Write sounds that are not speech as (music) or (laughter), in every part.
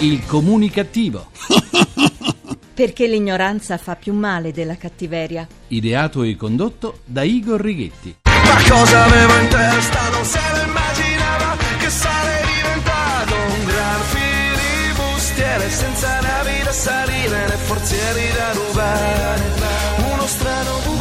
Il comunicativo. Perché l'ignoranza fa più male della cattiveria. Ideato e condotto da Igor Righetti. Ma cosa avevo in testa? Non se lo immaginava che sarei diventato un gran filibustiere senza navi da salire né forzieri da rubare.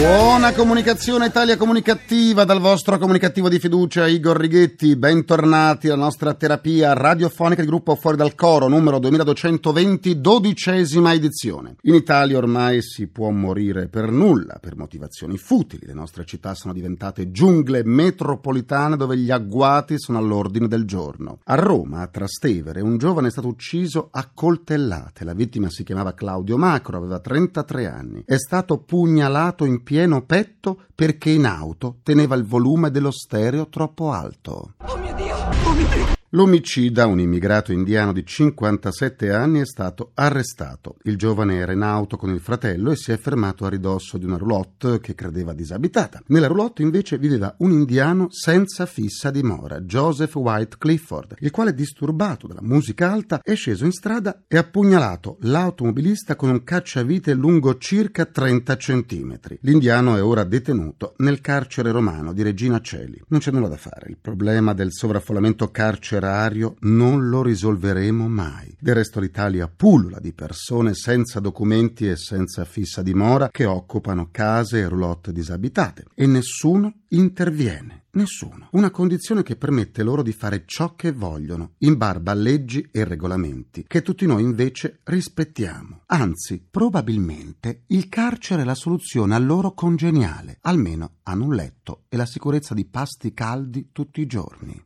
Buona comunicazione Italia comunicativa dal vostro comunicativo di fiducia Igor Righetti, bentornati alla nostra terapia radiofonica di gruppo Fuori dal Coro numero 2220, dodicesima edizione. In Italia ormai si può morire per nulla, per motivazioni futili. Le nostre città sono diventate giungle metropolitane dove gli agguati sono all'ordine del giorno. A Roma, a Trastevere, un giovane è stato ucciso a coltellate. La vittima si chiamava Claudio Macro, aveva 33 anni. È stato pugnalato in pieno petto perché in auto teneva il volume dello stereo troppo alto. L'omicida, un immigrato indiano di 57 anni, è stato arrestato. Il giovane era in auto con il fratello e si è fermato a ridosso di una roulotte che credeva disabitata. Nella roulotte invece viveva un indiano senza fissa dimora, Joseph White Clifford, il quale, disturbato dalla musica alta, è sceso in strada e ha pugnalato l'automobilista con un cacciavite lungo circa 30 centimetri. L'indiano è ora detenuto nel carcere romano di Regina Celi. Non c'è nulla da fare, il problema del sovraffollamento carcerario non lo risolveremo mai. Del resto l'Italia pullula di persone senza documenti e senza fissa dimora che occupano case e roulotte disabitate e nessuno interviene. Nessuno. Una condizione che permette loro di fare ciò che vogliono, in barba a leggi e regolamenti, che tutti noi invece rispettiamo. Anzi, probabilmente il carcere è la soluzione a loro congeniale. Almeno hanno un letto e la sicurezza di pasti caldi tutti i giorni.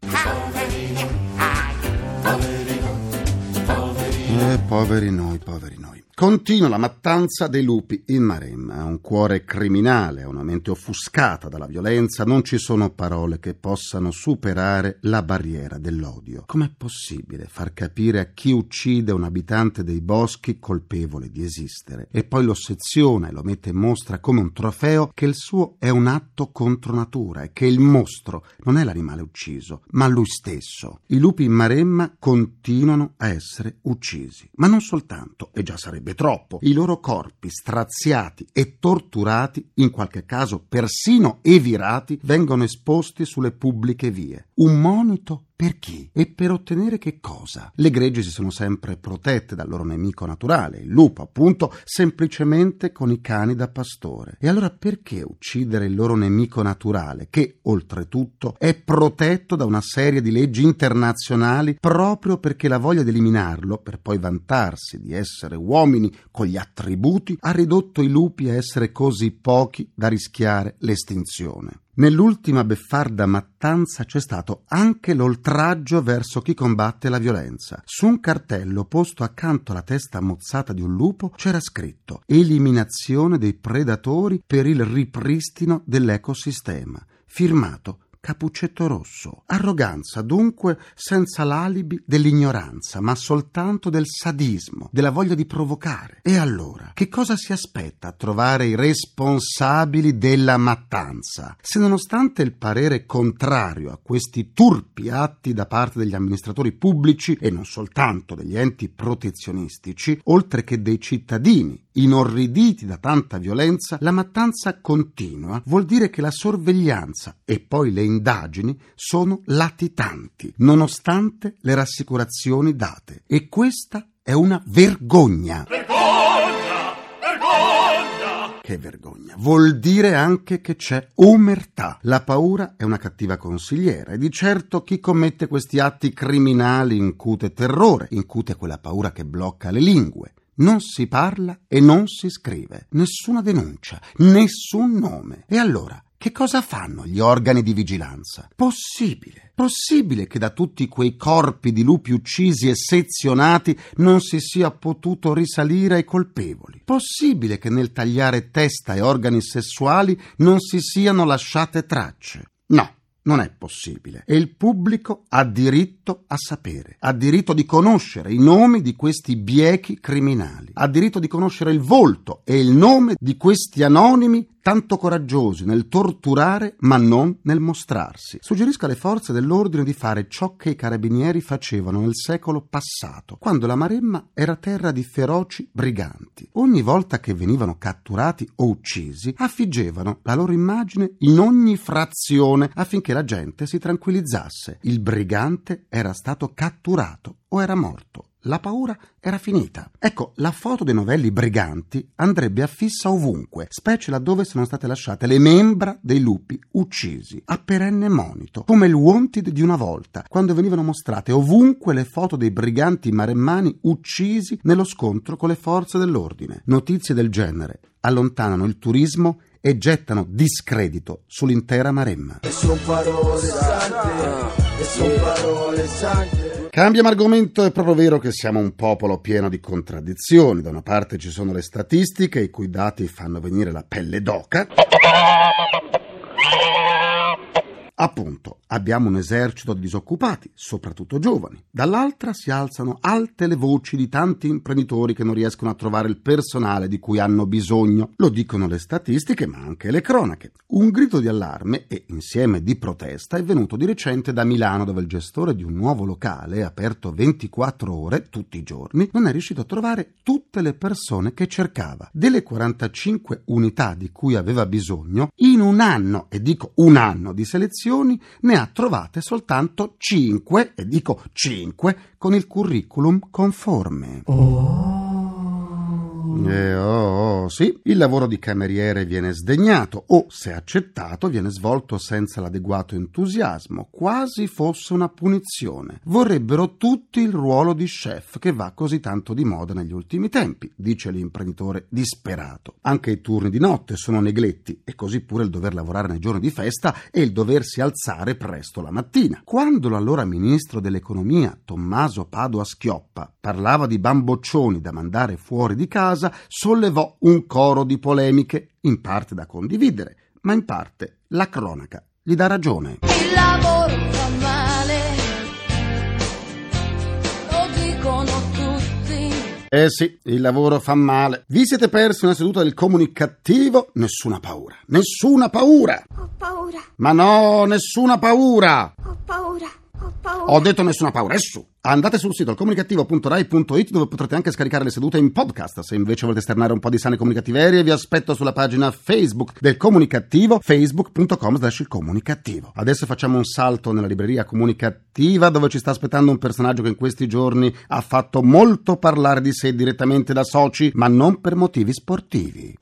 Eh, poveri noi, poveri noi. Continua la mattanza dei lupi in Maremma. Ha un cuore criminale, ha una mente offuscata dalla violenza. Non ci sono parole che possano superare la barriera dell'odio. Com'è possibile far capire a chi uccide un abitante dei boschi colpevole di esistere e poi lo e lo mette in mostra come un trofeo che il suo è un atto contro natura e che il mostro non è l'animale ucciso, ma lui stesso. I lupi in Maremma continuano a essere uccisi, ma non soltanto, e già sarebbe troppo, i loro corpi straziati e torturati, in qualche caso persino evirati, vengono esposti sulle pubbliche vie. Un monito per chi? E per ottenere che cosa? Le greggi si sono sempre protette dal loro nemico naturale, il lupo, appunto, semplicemente con i cani da pastore. E allora perché uccidere il loro nemico naturale, che, oltretutto, è protetto da una serie di leggi internazionali proprio perché la voglia di eliminarlo, per poi vantarsi di essere uomini con gli attributi, ha ridotto i lupi a essere così pochi da rischiare l'estinzione? Nell'ultima beffarda mattanza c'è stato anche l'oltraggio verso chi combatte la violenza. Su un cartello posto accanto alla testa mozzata di un lupo c'era scritto Eliminazione dei predatori per il ripristino dell'ecosistema, firmato Capuccetto Rosso. Arroganza, dunque, senza l'alibi dell'ignoranza, ma soltanto del sadismo, della voglia di provocare. E allora, che cosa si aspetta a trovare i responsabili della mattanza? Se nonostante il parere contrario a questi turpi atti da parte degli amministratori pubblici e non soltanto degli enti protezionistici, oltre che dei cittadini inorriditi da tanta violenza, la mattanza continua vuol dire che la sorveglianza e poi le indagini sono latitanti, nonostante le rassicurazioni date. E questa è una vergogna. Vergogna! Vergogna! Che vergogna. Vuol dire anche che c'è omertà. La paura è una cattiva consigliera e di certo chi commette questi atti criminali incute terrore, incute quella paura che blocca le lingue. Non si parla e non si scrive, nessuna denuncia, nessun nome. E allora, che cosa fanno gli organi di vigilanza? Possibile, possibile che da tutti quei corpi di lupi uccisi e sezionati non si sia potuto risalire ai colpevoli? Possibile che nel tagliare testa e organi sessuali non si siano lasciate tracce? No. Non è possibile. E il pubblico ha diritto a sapere, ha diritto di conoscere i nomi di questi biechi criminali, ha diritto di conoscere il volto e il nome di questi anonimi tanto coraggiosi nel torturare ma non nel mostrarsi. Suggerisco alle forze dell'ordine di fare ciò che i carabinieri facevano nel secolo passato, quando la Maremma era terra di feroci briganti. Ogni volta che venivano catturati o uccisi, affiggevano la loro immagine in ogni frazione affinché la gente si tranquillizzasse. Il brigante era stato catturato o era morto la paura era finita. Ecco, la foto dei novelli briganti andrebbe affissa ovunque, specie laddove sono state lasciate le membra dei lupi uccisi, a perenne monito, come il wanted di una volta, quando venivano mostrate ovunque le foto dei briganti maremmani uccisi nello scontro con le forze dell'ordine. Notizie del genere allontanano il turismo e gettano discredito sull'intera Maremma. E son parole sante, e son parole sante. Cambiamo argomento, è proprio vero che siamo un popolo pieno di contraddizioni. Da una parte ci sono le statistiche, i cui dati fanno venire la pelle d'oca. Appunto, abbiamo un esercito di disoccupati, soprattutto giovani. Dall'altra si alzano alte le voci di tanti imprenditori che non riescono a trovare il personale di cui hanno bisogno. Lo dicono le statistiche, ma anche le cronache. Un grido di allarme e insieme di protesta è venuto di recente da Milano, dove il gestore di un nuovo locale, aperto 24 ore tutti i giorni, non è riuscito a trovare tutte le persone che cercava. Delle 45 unità di cui aveva bisogno, in un anno, e dico un anno di selezione, ne ha trovate soltanto 5, e dico 5, con il curriculum conforme. Oh. Eh, oh, oh, sì, il lavoro di cameriere viene sdegnato o, se accettato, viene svolto senza l'adeguato entusiasmo, quasi fosse una punizione. Vorrebbero tutti il ruolo di chef che va così tanto di moda negli ultimi tempi, dice l'imprenditore disperato. Anche i turni di notte sono negletti e così pure il dover lavorare nei giorni di festa e il doversi alzare presto la mattina. Quando l'allora ministro dell'economia, Tommaso Padua Schioppa, parlava di bamboccioni da mandare fuori di casa, sollevò un coro di polemiche, in parte da condividere, ma in parte la cronaca gli dà ragione. Il lavoro fa male, lo dicono tutti. Eh sì, il lavoro fa male. Vi siete persi una seduta del comunicativo? Nessuna paura. Nessuna paura! Ho paura, Ma no, nessuna paura! ho paura, ho paura. Ho detto nessuna paura, è su. Andate sul sito comunicativo.rai.it dove potrete anche scaricare le sedute in podcast. Se invece volete esternare un po' di sane comunicativerie, vi aspetto sulla pagina Facebook del Comunicativo, facebook.com slash comunicativo. Adesso facciamo un salto nella libreria comunicativa dove ci sta aspettando un personaggio che in questi giorni ha fatto molto parlare di sé direttamente da soci, ma non per motivi sportivi.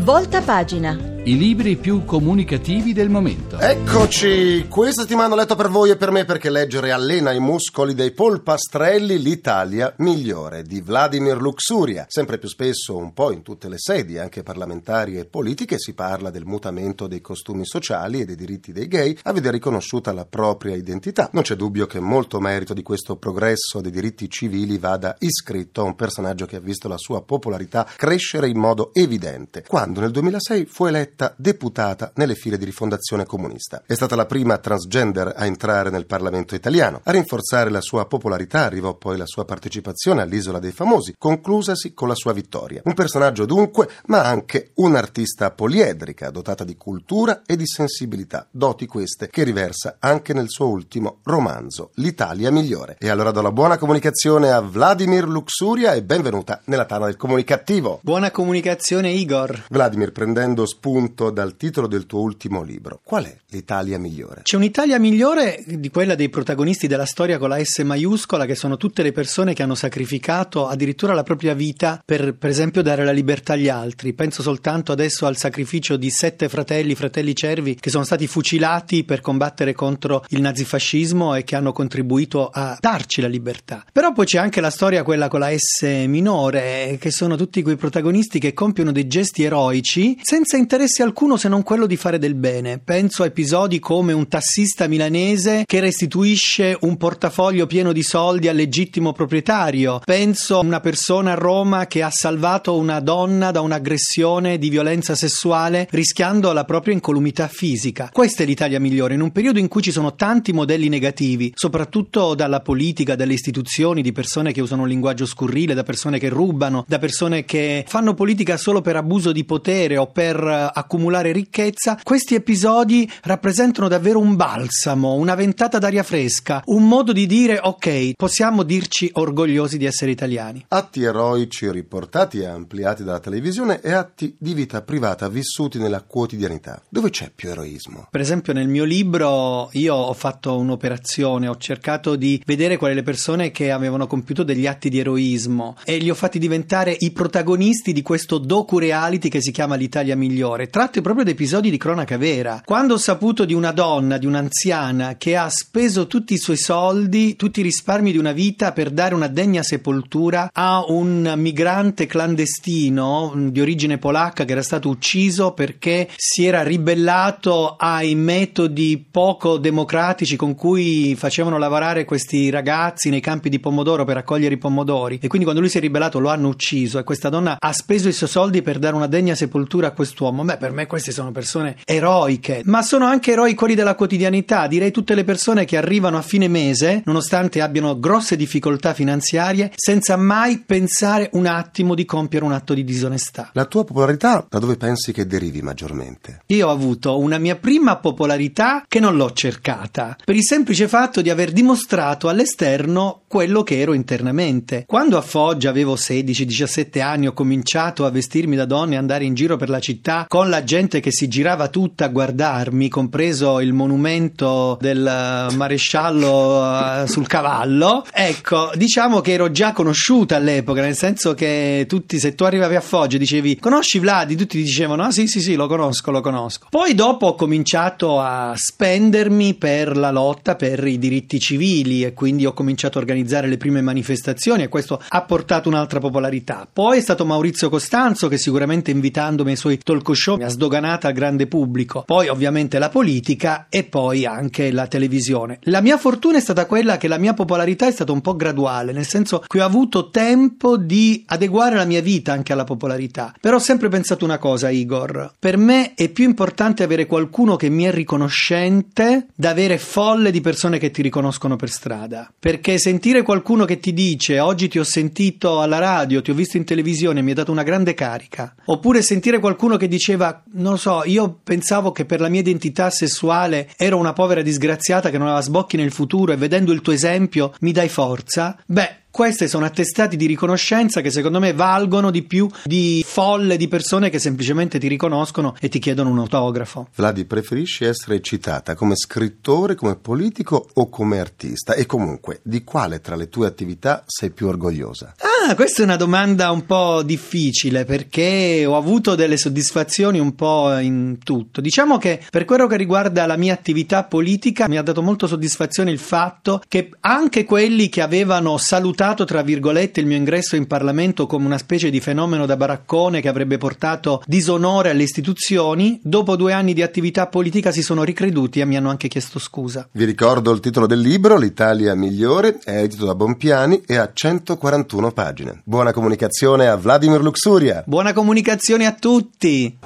Volta pagina. I libri più comunicativi del momento. Eccoci, questa settimana ho letto per voi e per me perché leggere allena i muscoli dei polpastrelli l'Italia migliore di Vladimir Luxuria. Sempre più spesso, un po' in tutte le sedi, anche parlamentari e politiche, si parla del mutamento dei costumi sociali e dei diritti dei gay a vedere riconosciuta la propria identità. Non c'è dubbio che molto merito di questo progresso dei diritti civili vada iscritto a un personaggio che ha visto la sua popolarità crescere in modo evidente, quando nel 2006 fu eletta deputata nelle file di rifondazione comunista. È stata la prima transgender a entrare nel Parlamento italiano. A rinforzare la sua popolarità arrivò poi la sua partecipazione all'Isola dei Famosi, conclusasi con la sua vittoria. Un personaggio dunque, ma anche un'artista poliedrica, dotata di cultura e di sensibilità, doti queste che riversa anche nel suo ultimo romanzo, L'Italia migliore. E allora do la buona comunicazione a Vladimir Luxuria e benvenuta nella Tana del Comunicativo. Buona comunicazione Igor. Vladimir, prendendo spunto dal titolo del tuo ultimo libro, qual è l'Italia migliore? C'è un'Italia migliore di quella dei protagonisti della storia con la S maiuscola, che sono tutte le persone che hanno sacrificato addirittura la propria vita per, per esempio, dare la libertà agli altri. Penso soltanto adesso al sacrificio di sette fratelli, fratelli cervi, che sono stati fucilati per combattere contro il nazifascismo e che hanno contribuito a darci la libertà. Però poi c'è anche la storia, quella con la S minore, che sono tutti quei protagonisti che compiono dei gesti eroici senza interessarsi interesse alcuno se non quello di fare del bene. Penso a episodi come un tassista milanese che restituisce un portafoglio pieno di soldi al legittimo proprietario. Penso a una persona a Roma che ha salvato una donna da un'aggressione di violenza sessuale rischiando la propria incolumità fisica. Questa è l'Italia migliore in un periodo in cui ci sono tanti modelli negativi, soprattutto dalla politica, dalle istituzioni, di persone che usano un linguaggio scurrile, da persone che rubano, da persone che fanno politica solo per abuso di potere o per eh, accumulare ricchezza. Questi episodi rappresentano davvero un balsamo, una ventata d'aria fresca, un modo di dire ok, possiamo dirci orgogliosi di essere italiani. Atti eroici riportati e ampliati dalla televisione e atti di vita privata vissuti nella quotidianità. Dove c'è più eroismo? Per esempio nel mio libro io ho fatto un'operazione, ho cercato di vedere quali le persone che avevano compiuto degli atti di eroismo e li ho fatti diventare i protagonisti di questo docu-reality che si chiama L'Italia migliore, tratto proprio da episodi di cronaca vera. Quando ho saputo di una donna, di un'anziana che ha speso tutti i suoi soldi, tutti i risparmi di una vita per dare una degna sepoltura a un migrante clandestino di origine polacca che era stato ucciso perché si era ribellato ai metodi poco democratici con cui facevano lavorare questi ragazzi nei campi di pomodoro per raccogliere i pomodori e quindi quando lui si è ribellato lo hanno ucciso e questa donna ha speso i suoi soldi per dare una degna sepoltura a quest'uomo. Beh, per me queste sono persone eroiche, ma sono anche eroi quelli della quotidianità, direi tutte le persone che arrivano a fine mese, nonostante abbiano grosse difficoltà finanziarie, senza mai pensare un attimo di compiere un atto di disonestà. La tua popolarità da dove pensi che derivi maggiormente? Io ho avuto una mia prima popolarità che non l'ho cercata, per il semplice fatto di aver dimostrato all'esterno quello che ero internamente. Quando a Foggia avevo 16-17 anni ho cominciato a vestirmi da donna e andare in giro per la città con la gente che si girava tutta a guardarmi, compreso il monumento del eh, maresciallo eh, sul cavallo. Ecco, diciamo che ero già conosciuta all'epoca, nel senso che tutti, se tu arrivavi a Foggia, dicevi conosci Vladi, tutti ti dicevano ah sì sì sì lo conosco, lo conosco. Poi dopo ho cominciato a spendermi per la lotta per i diritti civili e quindi ho cominciato a organizzare le prime manifestazioni e questo ha portato un'altra popolarità. Poi è stato Maurizio Costanzo che sicuramente invitandomi ai suoi talk show ha sdoganata al grande pubblico. Poi ovviamente la politica e poi anche la televisione. La mia fortuna è stata quella che la mia popolarità è stata un po' graduale, nel senso che ho avuto tempo di adeguare la mia vita anche alla popolarità. Però ho sempre pensato una cosa, Igor. Per me è più importante avere qualcuno che mi è riconoscente da avere folle di persone che ti riconoscono per strada. Perché sentire qualcuno che ti dice oggi ti ho sentito alla radio, ti ho visto in televisione, mi ha dato una grande carica. Oppure sentire qualcuno che diceva, non lo so, io pensavo che per la mia identità sessuale ero una povera disgraziata che non aveva sbocchi nel futuro e vedendo il tuo esempio mi dai forza. Beh, queste sono attestati di riconoscenza che secondo me valgono di più di folle di persone che semplicemente ti riconoscono e ti chiedono un autografo. Vladi, preferisci essere citata come scrittore, come politico o come artista? E comunque, di quale tra le tue attività sei più orgogliosa? Ah, questa è una domanda un po' difficile perché ho avuto delle soddisfazioni un po' in tutto. Diciamo che per quello che riguarda la mia attività politica mi ha dato molto soddisfazione il fatto che anche quelli che avevano salutato tra virgolette il mio ingresso in Parlamento come una specie di fenomeno da baraccone che avrebbe portato disonore alle istituzioni, dopo due anni di attività politica si sono ricreduti e mi hanno anche chiesto scusa. Vi ricordo il titolo del libro, L'Italia migliore, è edito da Bompiani e ha 141 pagine. Buona comunicazione a Vladimir Luxuria. Buona comunicazione a tutti!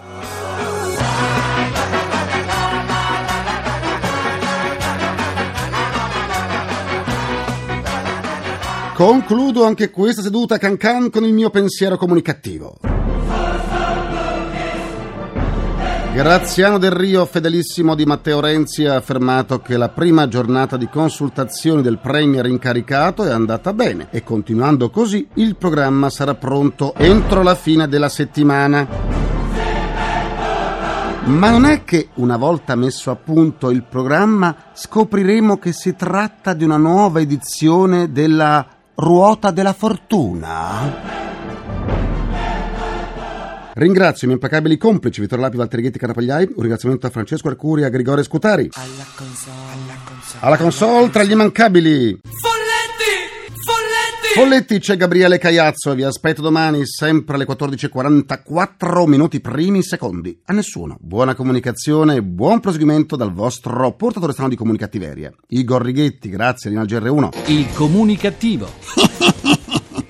Concludo anche questa seduta cancan con il mio pensiero comunicativo. Graziano Del Rio, fedelissimo di Matteo Renzi, ha affermato che la prima giornata di consultazioni del Premier incaricato è andata bene e continuando così il programma sarà pronto entro la fine della settimana. Ma non è che una volta messo a punto il programma scopriremo che si tratta di una nuova edizione della Ruota della Fortuna? Ringrazio i miei implacabili complici Vittorio Lapi, Valterighetti, Canapagliai. Un ringraziamento a Francesco Arcuri e a Grigore Scutari. Alla console, alla console. Alla console tra gli immancabili. Folletti! Folletti! Folletti, c'è Gabriele Cagliazzo e vi aspetto domani sempre alle 14.44 minuti primi secondi. A nessuno. Buona comunicazione e buon proseguimento dal vostro portatore strano di comunicattiveria. Igor Righetti, grazie Lina GR1. Il comunicativo. (laughs)